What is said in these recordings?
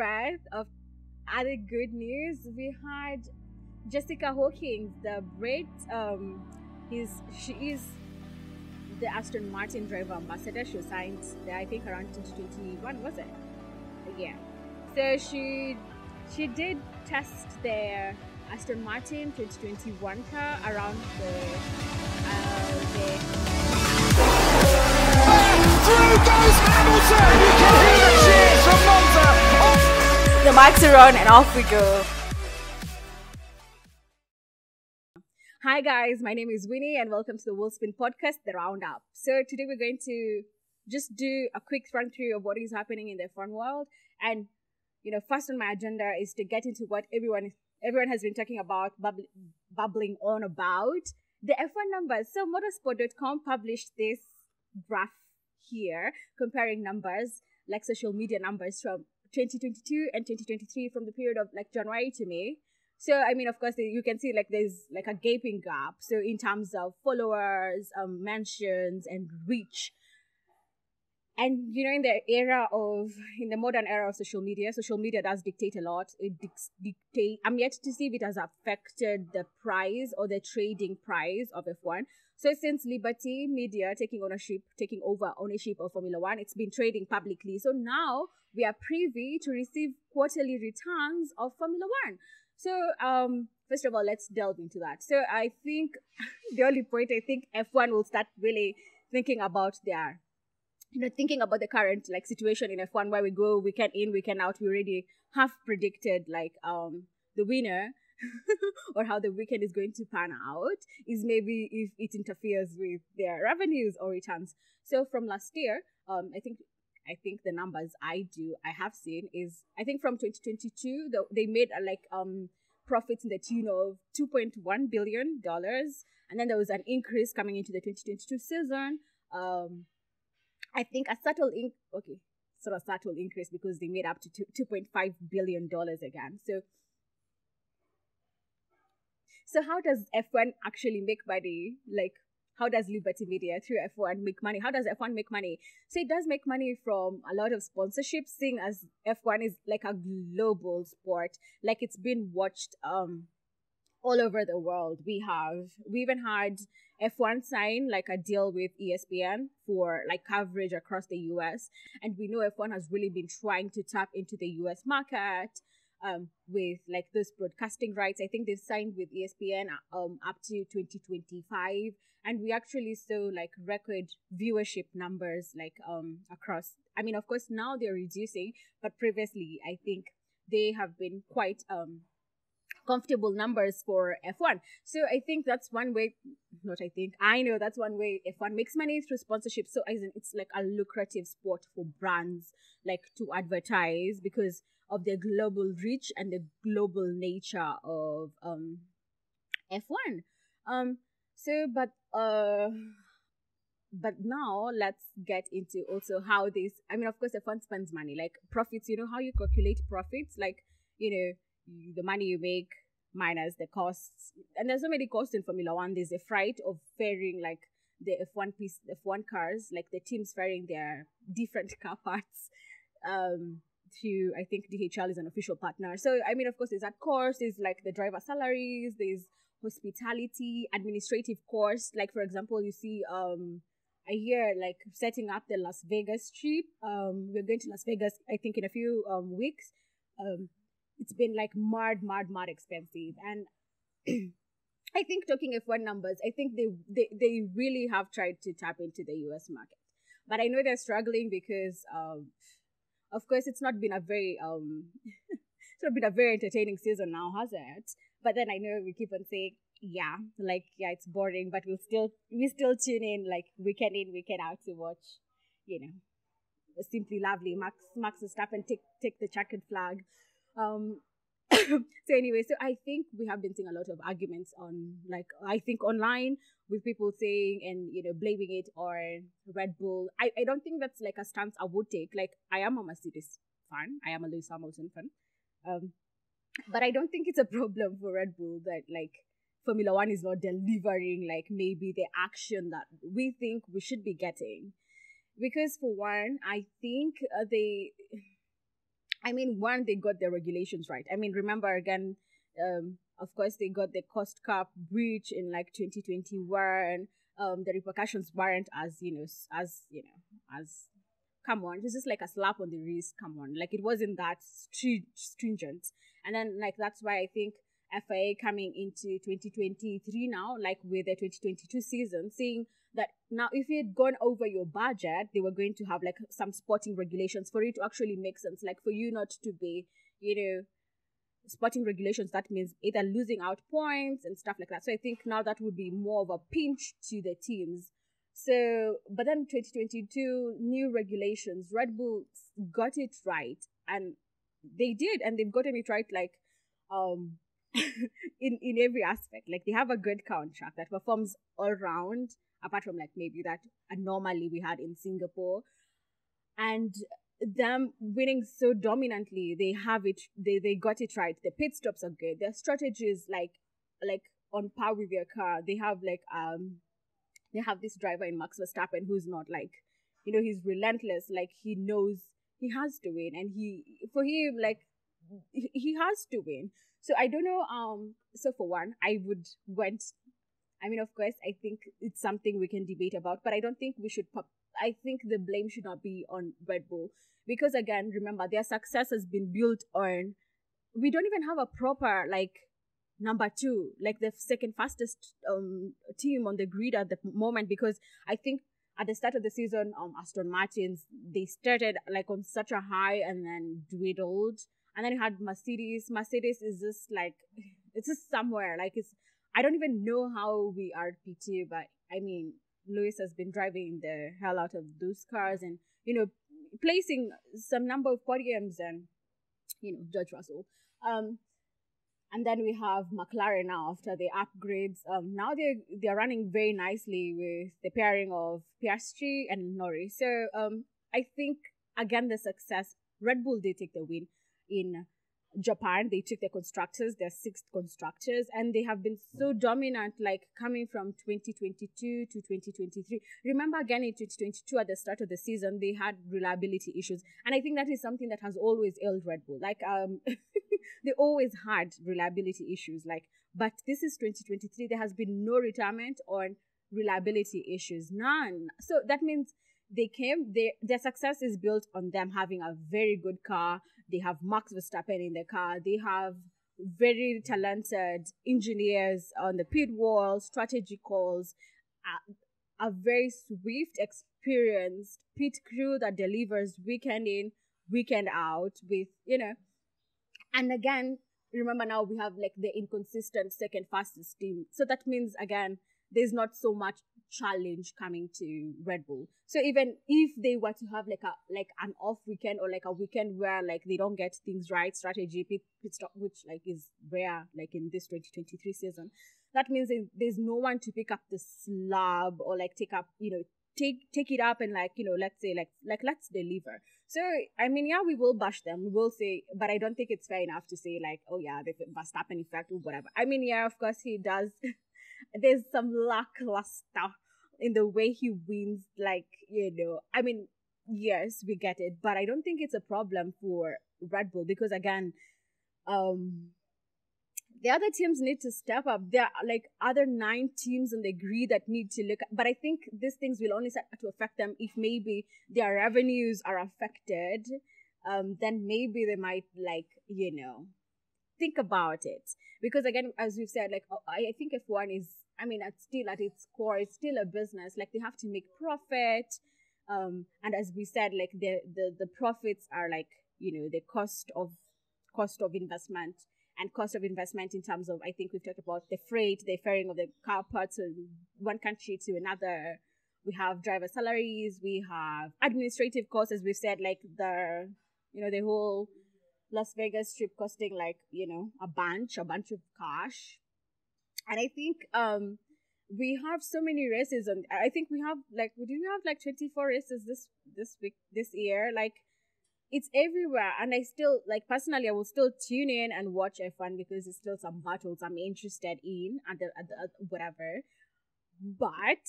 of other good news, we had Jessica Hawkins, the Brit. Um, he's she is the Aston Martin driver ambassador. She signed, there, I think, around 2021, was it? Yeah. So she she did test their Aston Martin 2021 car around the uh, the. Through goes Hamilton! The mics are on and off we go. Hi guys, my name is Winnie and welcome to the Wheelspin podcast, The Roundup. So today we're going to just do a quick run through of what is happening in the F1 world. And you know, first on my agenda is to get into what everyone everyone has been talking about, bubble, bubbling on about the F1 numbers. So motorsport.com published this graph here comparing numbers like social media numbers from 2022 and 2023 from the period of like January to May. So I mean, of course, you can see like there's like a gaping gap. So in terms of followers, um, mentions, and reach. And you know, in the era of in the modern era of social media, social media does dictate a lot. It dictate. I'm yet to see if it has affected the price or the trading price of F1. So since Liberty Media taking ownership, taking over ownership of Formula One, it's been trading publicly. So now we are privy to receive quarterly returns of Formula One. So, um, first of all, let's delve into that. So, I think the only point I think F1 will start really thinking about their, you know, thinking about the current like situation in F1 where we go weekend in, weekend out. We already have predicted like um the winner or how the weekend is going to pan out is maybe if it interferes with their revenues or returns. So from last year, um, I think I think the numbers I do I have seen is I think from 2022 the, they made a, like um profits in the tune of 2.1 billion dollars and then there was an increase coming into the 2022 season um I think a subtle in okay sort of subtle increase because they made up to 2.5 billion dollars again so so how does F1 actually make money like how does Liberty Media through F1 make money? How does F1 make money? So it does make money from a lot of sponsorships, seeing as F1 is like a global sport, like it's been watched um all over the world. We have we even had F1 sign like a deal with ESPN for like coverage across the US. And we know F1 has really been trying to tap into the US market um, with like those broadcasting rights. I think they've signed with ESPN um, up to 2025, and we actually saw like record viewership numbers like um across. I mean, of course, now they're reducing, but previously, I think they have been quite um comfortable numbers for F1. So I think that's one way, not I think, I know that's one way F1 makes money through sponsorship. So it's like a lucrative sport for brands like to advertise because of the global reach and the global nature of um F1. Um so but uh but now let's get into also how this i mean of course the fund spends money like profits you know how you calculate profits like you know the money you make minus the costs and there's so many costs in formula one there's the fright of ferrying like the f1 piece f1 cars like the teams ferrying their different car parts um to i think dhl is an official partner so i mean of course there's that course there's like the driver salaries there's hospitality administrative course like for example you see um I hear like setting up the Las Vegas trip. Um, we're going to Las Vegas, I think, in a few um weeks. Um, it's been like mad, mad, mad expensive, and I think talking F1 numbers, I think they, they they really have tried to tap into the US market, but I know they're struggling because um, of course, it's not been a very um, it's not been a very entertaining season now, has it? But then I know we keep on saying yeah, like yeah, it's boring, but we'll still we still tune in like weekend in, weekend out to watch, you know, simply lovely. Max Max Verstappen take take the checkered flag. Um so anyway, so I think we have been seeing a lot of arguments on like I think online with people saying and you know blaming it on Red Bull. I, I don't think that's like a stance I would take. Like I am a Mercedes fan. I am a Lewis Hamilton fan. Um but I don't think it's a problem for Red Bull that like Formula One is not delivering like maybe the action that we think we should be getting. Because for one, I think uh, they, I mean, one, they got the regulations right. I mean, remember again, um, of course, they got the cost cap breach in like 2021. Um, the repercussions weren't as you know as you know as come on, this is like a slap on the wrist. Come on, like it wasn't that stringent. And then like that's why I think FIA coming into 2023 now, like with the 2022 season, seeing that now if you had gone over your budget, they were going to have like some sporting regulations for it to actually make sense. Like for you not to be, you know, sporting regulations, that means either losing out points and stuff like that. So I think now that would be more of a pinch to the teams. So, but then 2022, new regulations, Red Bull got it right. And they did, and they've gotten it right like um in in every aspect. Like they have a good contract that performs all round, apart from like maybe that anomaly we had in Singapore. And them winning so dominantly, they have it they, they got it right. The pit stops are good. Their strategy is like like on par with their car. They have like um they have this driver in Max Verstappen who's not like you know, he's relentless, like he knows he has to win and he for him like he has to win. So i don't know um so for one i would want i mean of course i think it's something we can debate about but i don't think we should pop i think the blame should not be on red bull. Because again remember their success has been built on we don't even have a proper like number two like the second fastest um team on the grid at the moment. Because i think at the start of the season, um, Aston Martins they started like on such a high and then dwindled, and then you had Mercedes. Mercedes is just like it's just somewhere like it's. I don't even know how we are PT, but I mean Lewis has been driving the hell out of those cars and you know placing some number of podiums and you know George Russell. Um, and then we have McLaren now after the upgrades. Um, now they they're running very nicely with the pairing of Piastri and Norris. So um, I think again the success. Red Bull did take the win in Japan. They took their constructors, their sixth constructors, and they have been so dominant, like coming from 2022 to 2023. Remember again in 2022 at the start of the season, they had reliability issues. And I think that is something that has always ailed Red Bull. Like, um, they always had reliability issues. Like, but this is 2023. There has been no retirement on reliability issues. None. So that means they came, they, their success is built on them having a very good car. They have Max Verstappen in the car. They have very talented engineers on the pit wall, strategy calls, a, a very swift, experienced pit crew that delivers weekend in, weekend out with, you know, and again, remember now we have like the inconsistent second fastest team. So that means again, there's not so much challenge coming to Red Bull. So even if they were to have like a like an off weekend or like a weekend where like they don't get things right, strategy pit, pit stop, which like is rare like in this 2023 season, that means there's no one to pick up the slab or like take up you know take take it up and like you know let's say like like let's deliver. So i mean yeah we will bash them. We will say but i don't think it's fair enough to say like oh yeah they the Verstappen effect or whatever. I mean yeah of course he does there's some lackluster in the way he wins like you know i mean yes we get it but i don't think it's a problem for red bull because again um the other teams need to step up. There are like other nine teams in the grid that need to look at, but I think these things will only start to affect them if maybe their revenues are affected. Um, then maybe they might like, you know, think about it. Because again, as we've said, like, oh, I, I think F1 is, I mean, it's still at its core, it's still a business. Like they have to make profit. Um, and as we said, like the, the, the profits are like, you know, the cost of, cost of investment and cost of investment in terms of I think we've talked about the freight, the ferrying of the car parts from one country to another. We have driver salaries, we have administrative costs, as we've said, like the you know, the whole Las Vegas trip costing like, you know, a bunch, a bunch of cash. And I think um we have so many races and I think we have like we have like 24 races this this week this year. Like it's everywhere. And i still like personally i will still tune in and watch f1 because it's still some battles i'm interested in and the, the, whatever. But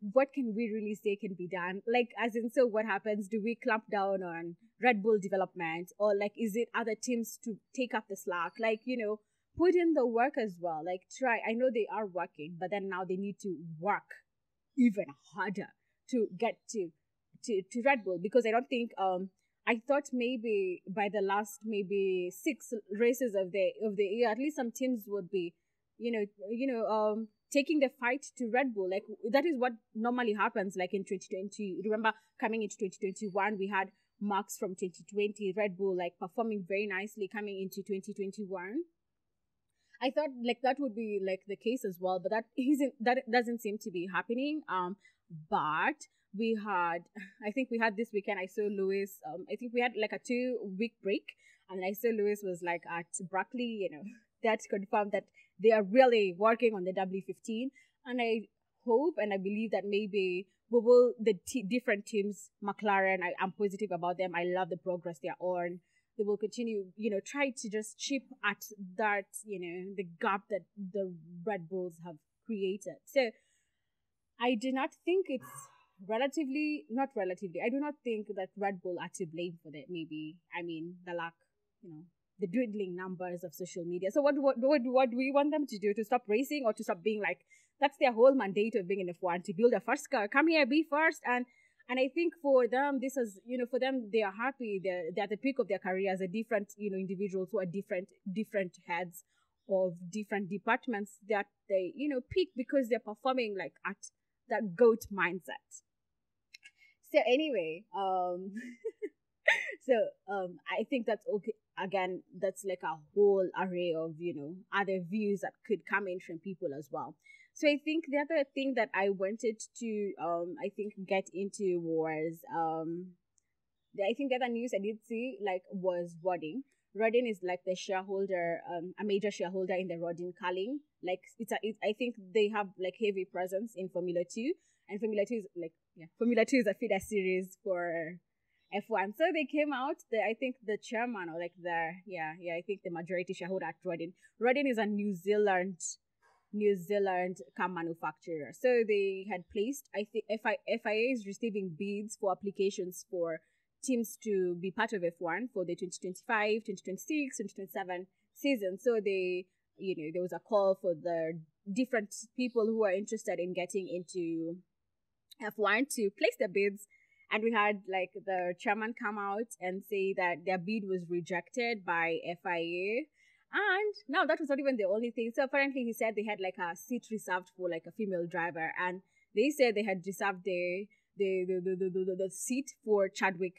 what can we really say can be done? Like, as in, so what happens? Do we clamp down on Red Bull development, or like, is it other teams to take up the slack? Like, you know, put in the work as well. Like, try. I know they are working, but then now they need to work even harder to get to to to Red Bull because I don't think um I thought maybe by the last maybe six races of the of the year, at least some teams would be, you know, you know, um, taking the fight to Red Bull. Like that is what normally happens. Like in 2020, remember coming into 2021, we had Max from 2020, Red Bull like performing very nicely coming into 2021. I thought like that would be like the case as well, but that isn't that doesn't seem to be happening. Um, but we had i think we had this weekend i saw lewis um, i think we had like a two week break and i saw lewis was like at brackley you know that confirmed that they are really working on the w15 and i hope and i believe that maybe we will the t- different teams mclaren I, i'm positive about them. I love the progress they are on. They will continue you know try to just chip at that you know the gap that the red bulls have created. So i do not think it's relatively not relatively i do not think that red bull are to blame for that maybe. I mean the lack you know the dwindling numbers of social media. So what what what, what do we want them to do? To stop racing or to stop being like that's their whole mandate of being in f1 to build a first car. Come here be first. And and i think for them this is you know for them they are happy. They're, they're at the peak of their career as a different you know individuals who are different different heads of different departments that they you know peak because they're performing like at that goat mindset. So anyway um so um i think that's okay again that's like a whole array of you know other views that could come in from people as well so i think the other thing that i wanted to um i think get into was um i think the other news i did see like was Rodin. Rodin is like the shareholder, um, a major shareholder in the Rodin Carlin. Like it's a, it, I think they have like heavy presence in Formula Two, and Formula Two is like yeah, Formula Two is a feeder series for F1. So they came out. The I think the chairman or like the yeah yeah I think the majority shareholder at Rodin. Rodin is a New Zealand New Zealand car manufacturer. So they had placed I think FI, FIA is receiving bids for applications for teams to be part of F1 for the 2025, 2026, 2027 season. So they you know there was a call for the different people who are interested in getting into F1 to place their bids. And we had like the chairman come out and say that their bid was rejected by FIA. And now that was not even the only thing. So apparently he said they had like a seat reserved for like a female driver. And they said they had reserved the the the, the, the, the, the seat for Chadwick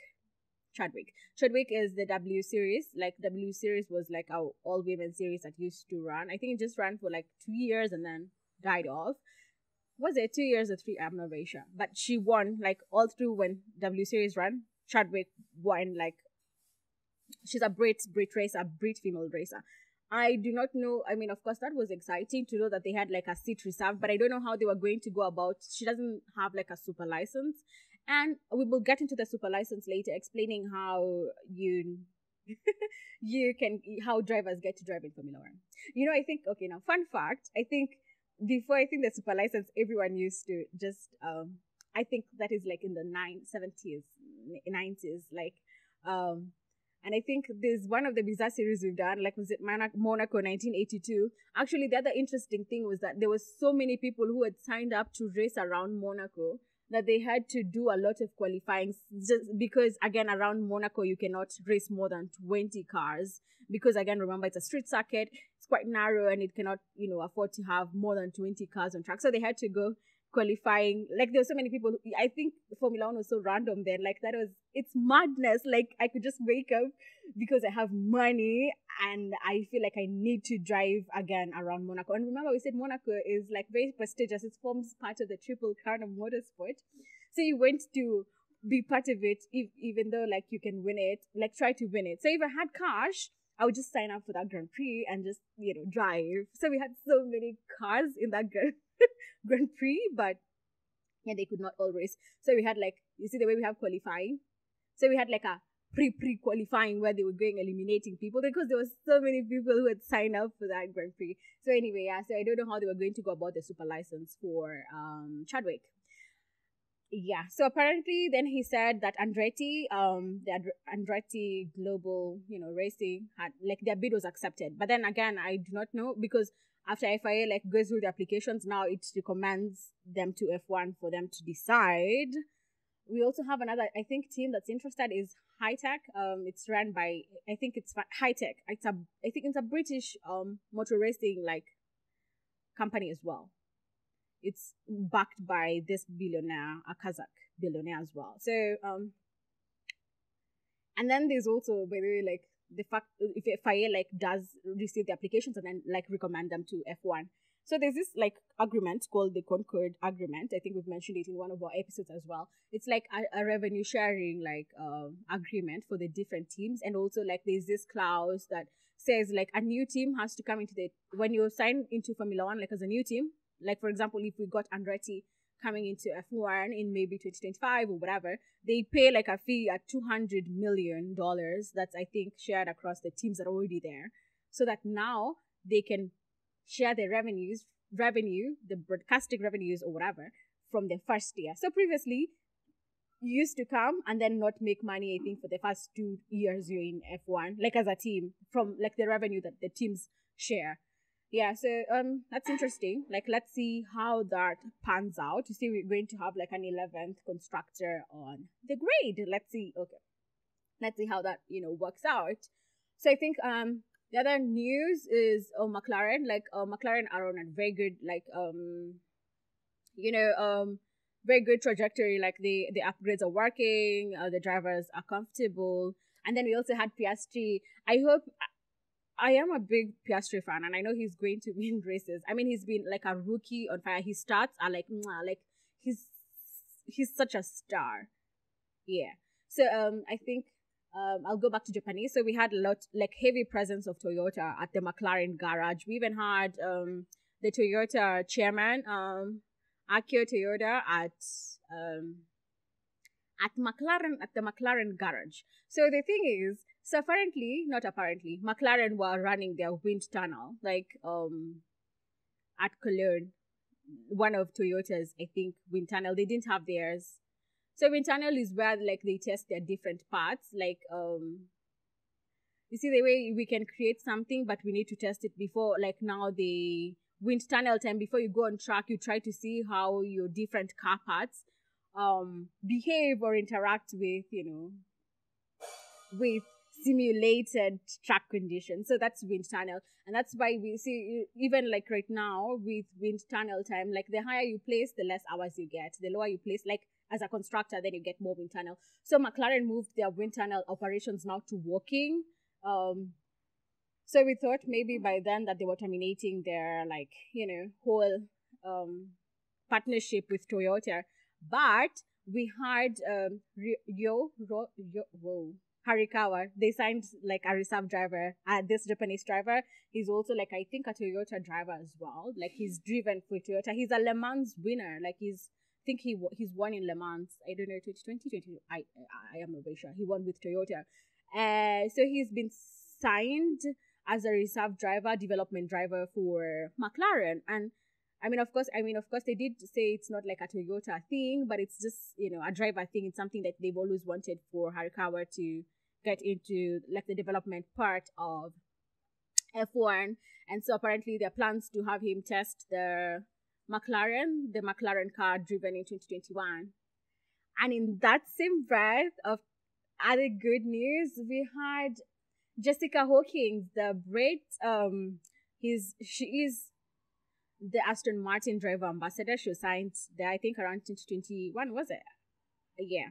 Chadwick. Chadwick is the W series. Like W series was like our all women series that used to run. I think it just ran for like two years and then died off was it two years or three? I'm not very sure. But she won like all through when W Series ran. Chadwick won like she's a Brit Brit racer, Brit female racer. I do not know. I mean, of course, that was exciting to know that they had like a seat reserved, but I don't know how they were going to go about. She doesn't have like a super license, and we will get into the super license later, explaining how you you can how drivers get to drive in Formula One. You know, I think okay now. Fun fact: I think before I think the super license, everyone used to just um I think that is like in the nine seventies, nineties, like um and I think there's one of the bizarre series we've done, like was it Monaco 1982. Actually, the other interesting thing was that there was so many people who had signed up to race around Monaco that they had to do a lot of qualifying just because again around Monaco you cannot race more than 20 cars because again remember it's a street circuit it's quite narrow and it cannot you know afford to have more than 20 cars on track. So they had to go qualifying. Like there were so many people i think formula one was so random then. Like that was it's madness. Like i could just wake up because i have money and i feel like i need to drive again around monaco. And remember we said monaco is like very prestigious. It forms part of the triple crown of motorsport. So you went to be part of it if, even though like you can win it like try to win it. So if i had cash I would just sign up for that Grand Prix and just, you know, drive. So we had so many cars in that Grand Grand Prix, but yeah, they could not always. So we had like you see the way we have qualifying. So we had like a pre pre qualifying where they were going eliminating people because there was so many people who had signed up for that Grand Prix. So anyway, yeah. So I don't know how they were going to go about the super license for um Chadwick. yeah. So apparently, then he said that Andretti, um, the Andretti Global, you know, racing had like their bid was accepted. But then again, I do not know because after FIA like goes through the applications, now it recommends them to F1 for them to decide. We also have another, I think, team that's interested is Hitech. Um, it's run by, I think it's Hitech. It's a, I think it's a British um motor racing like company as well it's backed by this billionaire, a Kazakh billionaire as well. So, um, and then there's also, by the way, like the fact if FIA like does receive the applications and then like recommend them to F1. So there's this like agreement called the Concord Agreement. I think we've mentioned it in one of our episodes as well. It's like a, a revenue sharing like um, agreement for the different teams, and also like there's this clause that says like a new team has to come into the when you sign into Formula One like as a new team, like for example, if we got Andretti coming into F1 in maybe 2025 or whatever, they pay like a fee at 200 million dollars. That's I think shared across the teams that are already there, so that now they can share their revenues, revenue, the broadcasting revenues or whatever from the first year. So previously, you used to come and then not make money. I think for the first two years you're in F1, like as a team, from like the revenue that the teams share yeah so um that's interesting. Like let's see how that pans out. You see we're going to have like an 11th constructor on the grade let's see okay. Let's see how that you know works out. So i think um the other news is oh mclaren. Like uh, mclaren are on a very good like um you know um very good trajectory. Like the the upgrades are working uh, the drivers are comfortable. And then we also had Piastri. I hope I am a big Piastri fan, and I know he's going to win races. I mean, he's been like a rookie on fire. His starts are like, mwah, like he's he's such a star. Yeah. So um, I think um, I'll go back to Japanese. So we had a lot like heavy presence of Toyota at the McLaren garage. We even had um the Toyota chairman um Akio Toyoda at um at McLaren at the McLaren garage. So the thing is, so apparently, not apparently, McLaren were running their wind tunnel, like um at Cologne, one of Toyota's, I think, wind tunnel. They didn't have theirs. So wind tunnel is where like they test their different parts, like um you see the way we can create something but we need to test it before like now the wind tunnel time before you go on track you try to see how your different car parts um behave or interact with you know with simulated track conditions. So that's wind tunnel. And that's why we see, even like right now with wind tunnel time, like the higher you place, the less hours you get. The lower you place, like as a constructor, then you get more wind tunnel. So McLaren moved their wind tunnel operations now to Woking. Um, so we thought maybe by then that they were terminating their like, you know, whole um, partnership with Toyota. But we hired um, Yo, whoa, Hirakawa, they signed like a reserve driver. Uh, this Japanese driver, he's also like I think a Toyota driver as well. Like he's driven for Toyota. He's a Le Mans winner. Like he's I think he he's won in Le Mans. I don't know 2020, I I am not very sure. He won with Toyota. Uh, so he's been signed as a reserve driver, development driver for McLaren, and I mean, of course, I mean, of course, they did say it's not like a Toyota thing, but it's just you know a driver thing. It's something that they've always wanted for Hirakawa to get into, like the development part of F1. And so apparently, there are plans to have him test the McLaren, the McLaren car driven in 2021. And in that same breath of other good news, we had Jessica Hawkins, the great um, he's she is the Aston Martin driver ambassador. She was signed there, I think, around 2021, was it? Yeah.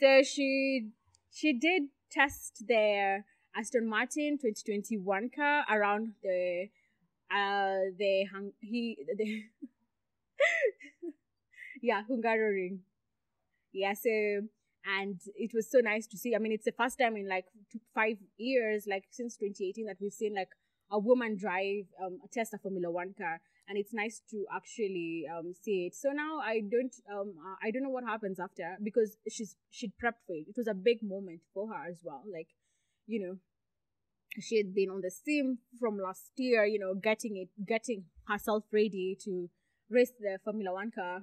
So she she did test their Aston Martin 2021 car around the uh the hung he the yeah Hungaroring. Yeah, so and it was so nice to see. I mean, it's the first time in like five years, like since 2018, that we've seen like a woman drive um, a test a Formula One car and it's nice to actually um, see it. So now I don't um I don't know what happens after because she's she'd prepped for it. It was a big moment for her as well. Like, you know, she had been on the sim from last year. You know, getting it, getting herself ready to race the Formula One car.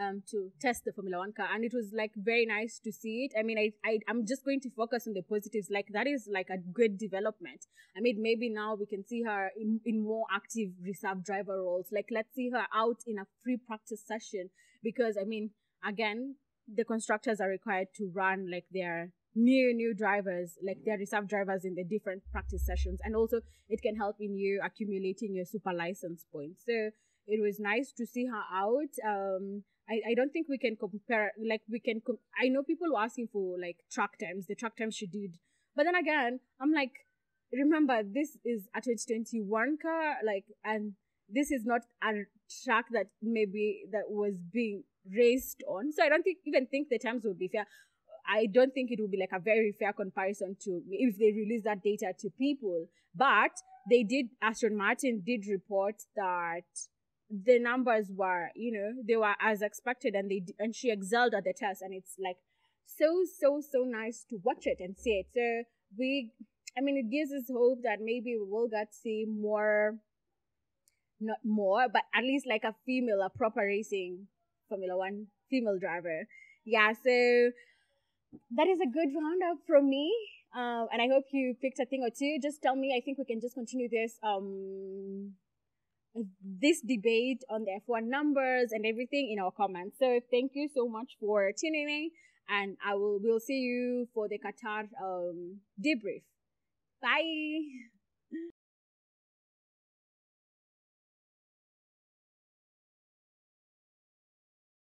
Um, to test the Formula One car, and it was like very nice to see it. I mean, I, I I'm just going to focus on the positives. Like that is like a good development. I mean, maybe now we can see her in, in more active reserve driver roles. Like let's see her out in a free practice session because I mean, again, the constructors are required to run like their new new drivers like their reserve drivers in the different practice sessions and also it can help in you accumulating your super license points so it was nice to see her out um I, I don't think we can compare like we can com- i know people were asking for like track times the track times she did but then again i'm like remember this is a 2021 car like and this is not a track that maybe that was being raced on so i don't think even think the times would be fair. I don't think it would be like a very fair comparison to if they release that data to people but they did aston martin did report that the numbers were you know they were as expected and they and she excelled at the test and it's like so so so nice to watch it and see it. So we i mean it gives us hope that maybe we will get to see more not more but at least like a female a proper racing formula one female driver. Yeah so that is a good roundup from me um, and i hope you picked a thing or two. Just tell me i think we can just continue this um this debate on the F1 numbers and everything in our comments. So thank you so much for tuning in and I will we'll see you for the Qatar um debrief. Bye.